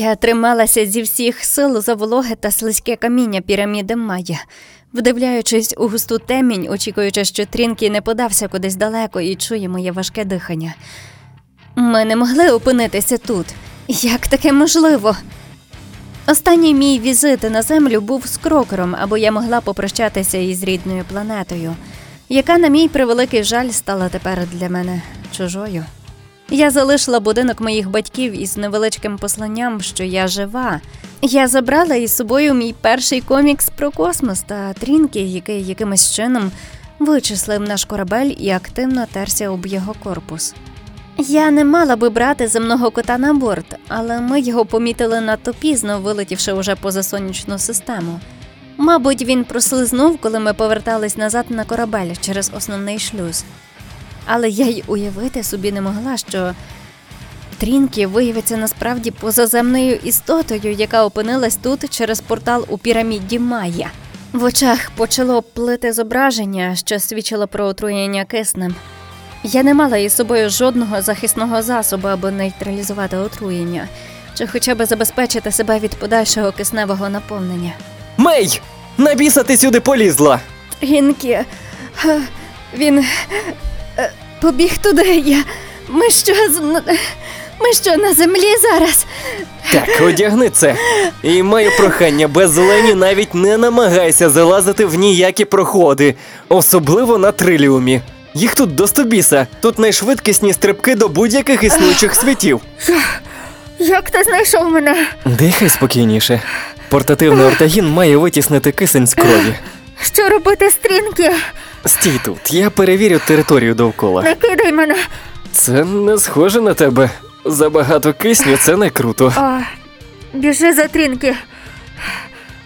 Я трималася зі всіх сил за вологе та слизьке каміння піраміди Майя, вдивляючись у густу темінь, очікуючи, що Трінкі не подався кудись далеко і чує моє важке дихання. Ми не могли опинитися тут. Як таке можливо? Останній мій візит на землю був з крокером, або я могла попрощатися із рідною планетою, яка, на мій превеликий жаль, стала тепер для мене чужою. Я залишила будинок моїх батьків із невеличким посланням, що я жива. Я забрала із собою мій перший комікс про космос та трінки, який якимось чином вичислив наш корабель і активно терся об його корпус. Я не мала би брати земного кота на борт, але ми його помітили надто пізно, вилетівши уже поза сонячну систему. Мабуть, він прослизнув, коли ми повертались назад на корабель через основний шлюз. Але я й уявити собі не могла, що Трінкі виявиться насправді позаземною істотою, яка опинилась тут через портал у піраміді Майя. В очах почало плити зображення, що свідчило про отруєння киснем. Я не мала із собою жодного захисного засобу, аби нейтралізувати отруєння, чи хоча б забезпечити себе від подальшого кисневого наповнення. Мей! На біса ти сюди полізла! Трінкі, він побіг туди. Я... Ми що ми що на землі зараз? Так, одягни це. І маю прохання, без Лені навіть не намагайся залазити в ніякі проходи, особливо на триліумі. Їх тут до стобіса. Тут найшвидкісні стрибки до будь-яких існуючих світів. Як ти знайшов мене? Дихай спокійніше. Портативний ортагін має витіснити кисень з крові. Що робити стрінки? Стій тут, я перевірю територію довкола. Не кидай мене. Це не схоже на тебе. Забагато кисню це не круто. О, біжи за трінки.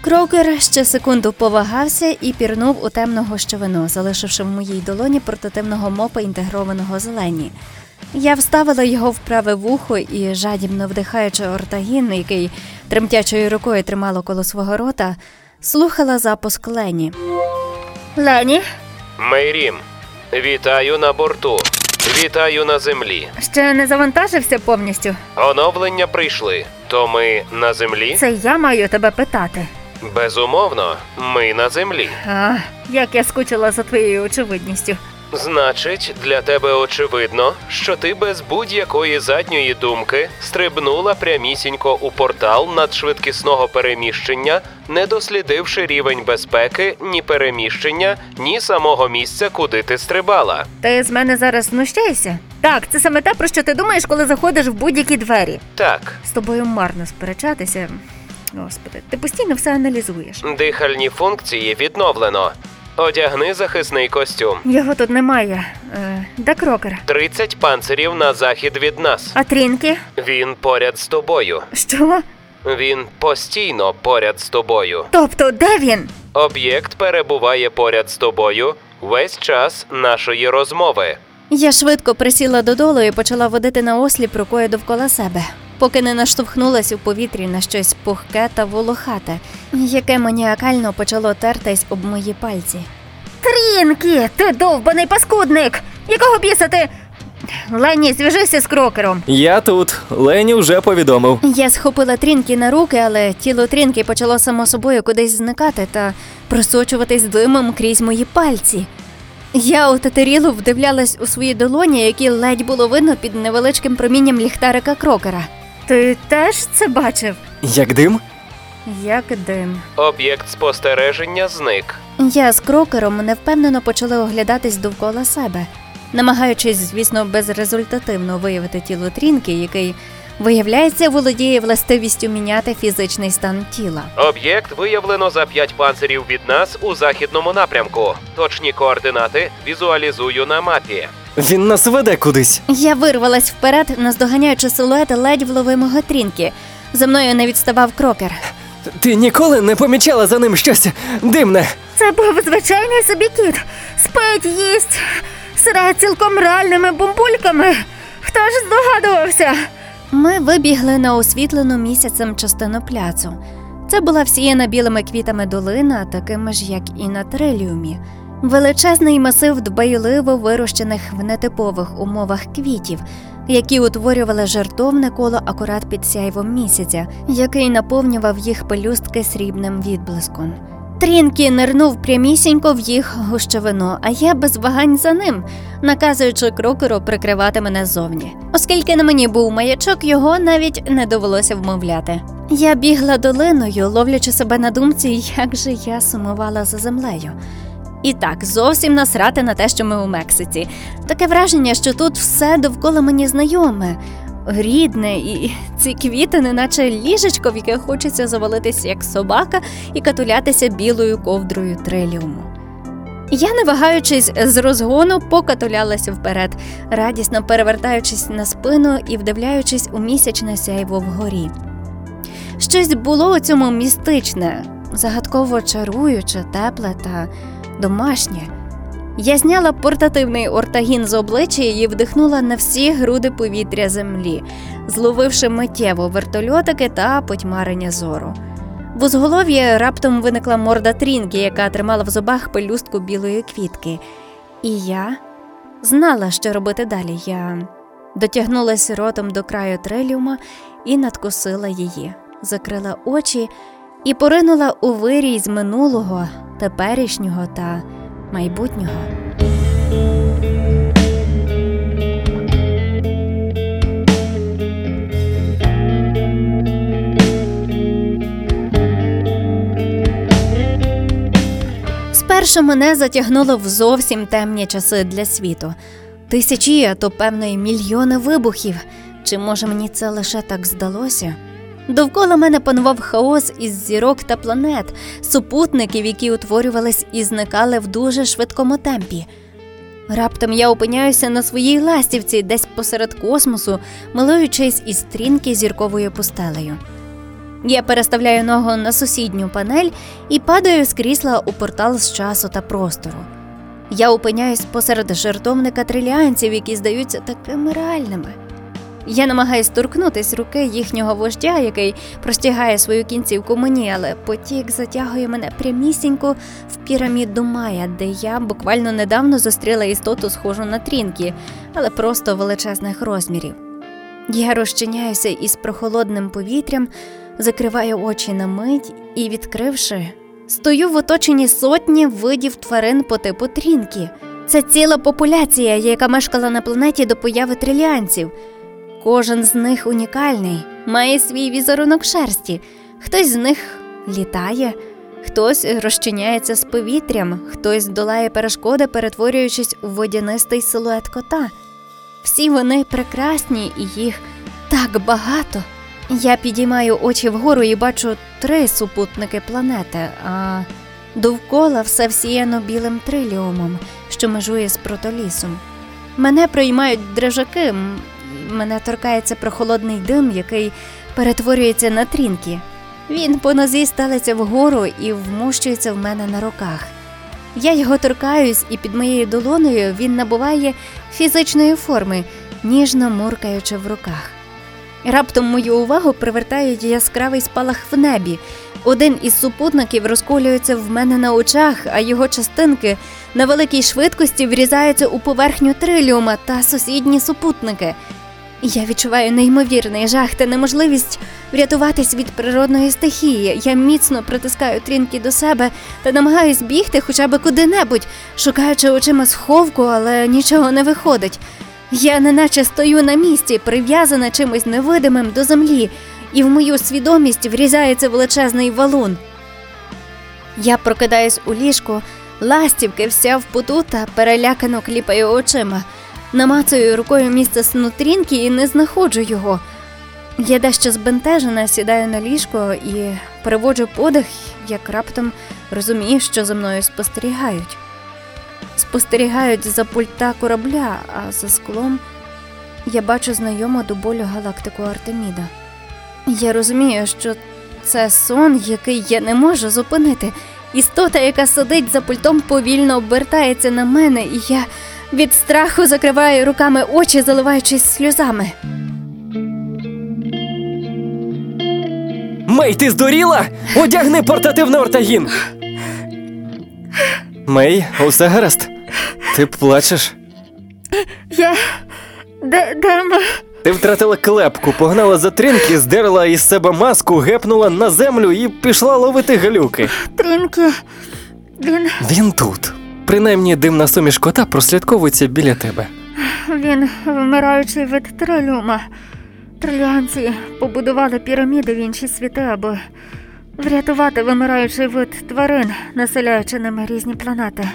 Крокер ще секунду повагався і пірнув у темну гущовину, залишивши в моїй долоні портативного мопа інтегрованого зелені. Я вставила його в праве вухо і, жадібно вдихаючи ортагін, який тремтячою рукою тримало коло свого рота, слухала запуск Лені. Лені? Мейрім, вітаю на борту. Вітаю на землі. Ще не завантажився повністю. Оновлення прийшли. То ми на землі? Це я маю тебе питати. Безумовно, ми на землі. А, як я скучила за твоєю очевидністю. Значить, для тебе очевидно, що ти без будь-якої задньої думки стрибнула прямісінько у портал надшвидкісного переміщення, не дослідивши рівень безпеки, ні переміщення, ні самого місця, куди ти стрибала. Ти з мене зараз знущаєшся? Так, це саме те, про що ти думаєш, коли заходиш в будь-які двері. Так, З тобою марно сперечатися. Господи, ти постійно все аналізуєш. дихальні функції відновлено. Одягни захисний костюм. Його тут немає. Е, де крокер? 30 панцирів на захід від нас. А трінки? Він поряд з тобою. Що? Він постійно поряд з тобою. Тобто, де він? Об'єкт перебуває поряд з тобою весь час нашої розмови. Я швидко присіла додолу і почала водити на осліп рукою довкола себе, поки не наштовхнулась у повітрі на щось пухке та волохате, яке маніакально почало тертись об мої пальці. Трінкі, ти довбаний паскудник! Якого біса ти? Лені, зв'яжися з крокером. Я тут. Лені вже повідомив. Я схопила трінки на руки, але тіло трінки почало само собою кудись зникати та просочуватись димом крізь мої пальці. Я отетеріло вдивлялась у свої долоні, які ледь було видно під невеличким промінням ліхтарика крокера. Ти теж це бачив? Як дим? Як дим. Об'єкт спостереження зник. Я з крокером невпевнено почали оглядатись довкола себе, намагаючись, звісно, безрезультативно виявити тіло трінки, який, виявляється, володіє властивістю міняти фізичний стан тіла. Об'єкт виявлено за 5 панцирів від нас у західному напрямку. Точні координати візуалізую на мапі. Він нас веде кудись. Я вирвалась вперед, наздоганяючи силует ледь вловимого трінки. За мною не відставав крокер. Ти ніколи не помічала за ним щось димне. Це був звичайний собі кіт. Спить, їсть, сирає цілком реальними бумбульками. Хто ж здогадувався? Ми вибігли на освітлену місяцем частину пляцу. Це була всіяна білими квітами долина, такими ж, як і на триліумі. Величезний масив дбайливо вирощених в нетипових умовах квітів, які утворювали жертовне коло акурат під сяйвом місяця, який наповнював їх пелюстки срібним відблиском. Трінкі нирнув прямісінько в їх гущовину, а я без вагань за ним, наказуючи крокеру прикривати мене ззовні. Оскільки на мені був маячок, його навіть не довелося вмовляти. Я бігла долиною, ловлячи себе на думці, як же я сумувала за землею. І так, зовсім насрати на те, що ми у Мексиці. Таке враження, що тут все довкола мені знайоме, рідне, і ці квіти, неначе ліжечко, в яке хочеться завалитися як собака і катулятися білою ковдрою триліуму. Я, не вагаючись з розгону, покатулялася вперед, радісно перевертаючись на спину і вдивляючись у місячне сяйво вгорі. Щось було у цьому містичне, загадково чаруюче, тепле та домашнє. Я зняла портативний ортагін з обличчя і вдихнула на всі груди повітря землі, зловивши миттєво вертольотики та потьмарення зору. В узголов'ї раптом виникла морда трінки, яка тримала в зубах пелюстку білої квітки. І я знала, що робити далі. Я дотягнулася ротом до краю триліума і надкусила її, закрила очі і поринула у вирій з минулого, теперішнього та майбутнього. Спершу мене затягнуло в зовсім темні часи для світу. Тисячі, а то певно й мільйони вибухів. Чи може мені це лише так здалося? Довкола мене панував хаос із зірок та планет, супутників, які утворювались і зникали в дуже швидкому темпі. Раптом я опиняюся на своїй ластівці, десь посеред космосу, милуючись із стрінки зірковою пустелею. Я переставляю ногу на сусідню панель і падаю з крісла у портал з часу та простору. Я опиняюсь посеред жертовника триліанців, які здаються такими реальними. Я намагаюсь торкнутись руки їхнього вождя, який простягає свою кінцівку мені, але потік затягує мене прямісінько в піраміду Майя, де я буквально недавно зустріла істоту, схожу на трінки, але просто величезних розмірів. Я розчиняюся із прохолодним повітрям, закриваю очі на мить і, відкривши, стою в оточенні сотні видів тварин по типу трінки. Це ціла популяція, яка мешкала на планеті до появи триліанців. Кожен з них унікальний, має свій візерунок шерсті. Хтось з них літає, хтось розчиняється з повітрям, хтось долає перешкоди, перетворюючись у водянистий силует кота. Всі вони прекрасні і їх так багато. Я підіймаю очі вгору і бачу три супутники планети, а довкола все всіяно білим триліумом, що межує з протолісом. Мене приймають дрижаки, мене торкається прохолодний дим, який перетворюється на трінки. Він по нозі стелиться вгору і вмощується в мене на руках. Я його торкаюсь, і під моєю долоною він набуває фізичної форми, ніжно муркаючи в руках. Раптом мою увагу привертає яскравий спалах в небі. Один із супутників розколюється в мене на очах, а його частинки на великій швидкості врізаються у поверхню триліума та сусідні супутники. Я відчуваю неймовірний жах та неможливість врятуватись від природної стихії. Я міцно притискаю трінки до себе та намагаюсь бігти хоча б куди-небудь, шукаючи очима сховку, але нічого не виходить. Я неначе стою на місці, прив'язана чимось невидимим до землі, і в мою свідомість врізається величезний валун. Я прокидаюсь у ліжку, ластівки вся в поту та перелякано кліпаю очима. Намацую рукою місце снутрінки і не знаходжу його. Я дещо збентежена, сідаю на ліжко і переводжу подих, як раптом розумію, що за мною спостерігають. Спостерігають за пульта корабля, а за склом я бачу знайому до болю галактику Артеміда. Я розумію, що це сон, який я не можу зупинити. Істота, яка сидить за пультом, повільно обертається на мене, і я від страху закриваю руками очі, заливаючись сльозами. Мей, ти здуріла? Одягни портативний ортагін. Мей, усе гаразд. Ти плачеш? Я Де, де ми? Ти втратила клепку, погнала за трінки, здерла із себе маску, гепнула на землю і пішла ловити галюки. Трінки. Він. Він тут. Принаймні димна суміш кота прослідковується біля тебе. Він вмираючий від тролюма. Триліанці побудували піраміди в інші світи, аби врятувати вимираючий вид тварин, населяючи ними різні планети.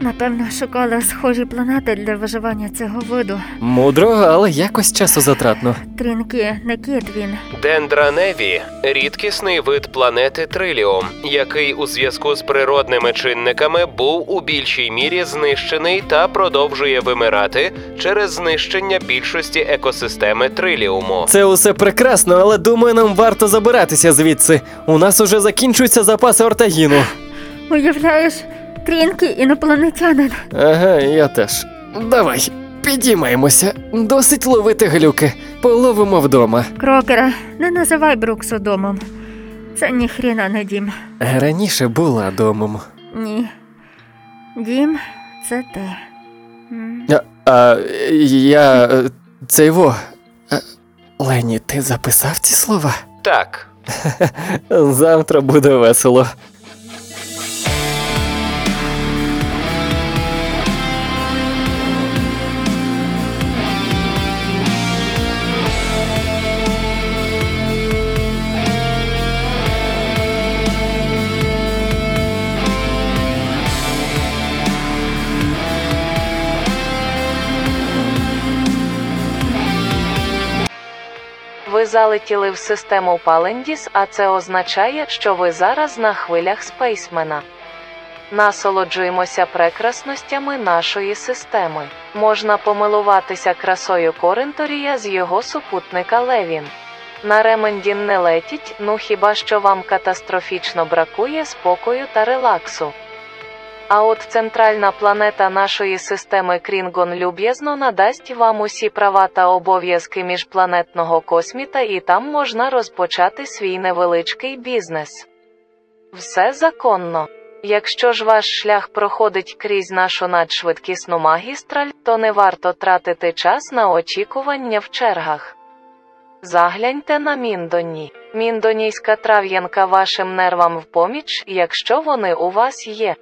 Напевно, шукали схожі планети для виживання цього виду. Мудро, але якось часозатратно. Трінки не кіт він. Дендраневі рідкісний вид планети Триліум, який у зв'язку з природними чинниками був у більшій мірі знищений та продовжує вимирати через знищення більшості екосистеми Триліуму. Це усе прекрасно, але думаю, нам варто забиратися звідси. У нас уже закінчуються запаси ортагіну. Уявляєш, Трінки інопланетянин. Ага, я теж. Давай, підіймаємося. Досить ловити глюки. Половимо вдома. Крокера, не називай Бруксу домом. Це ніхріна не дім. Раніше була домом. Ні. Дім це ти. А, а я. Це його. Лені, ти записав ці слова? Так, Завтра буде весело. Залетіли в систему Палендіс, а це означає, що ви зараз на хвилях спейсмена. Насолоджуємося прекрасностями нашої системи. Можна помилуватися красою Коренторія з його супутника Левін. На Ремендін не летіть, ну хіба що вам катастрофічно бракує спокою та релаксу. А от центральна планета нашої системи Крінгон люб'язно надасть вам усі права та обов'язки міжпланетного косміта, і там можна розпочати свій невеличкий бізнес. Все законно. Якщо ж ваш шлях проходить крізь нашу надшвидкісну магістраль, то не варто тратити час на очікування в чергах. Загляньте на Міндоні. Міндонійська трав'янка вашим нервам в поміч, якщо вони у вас є.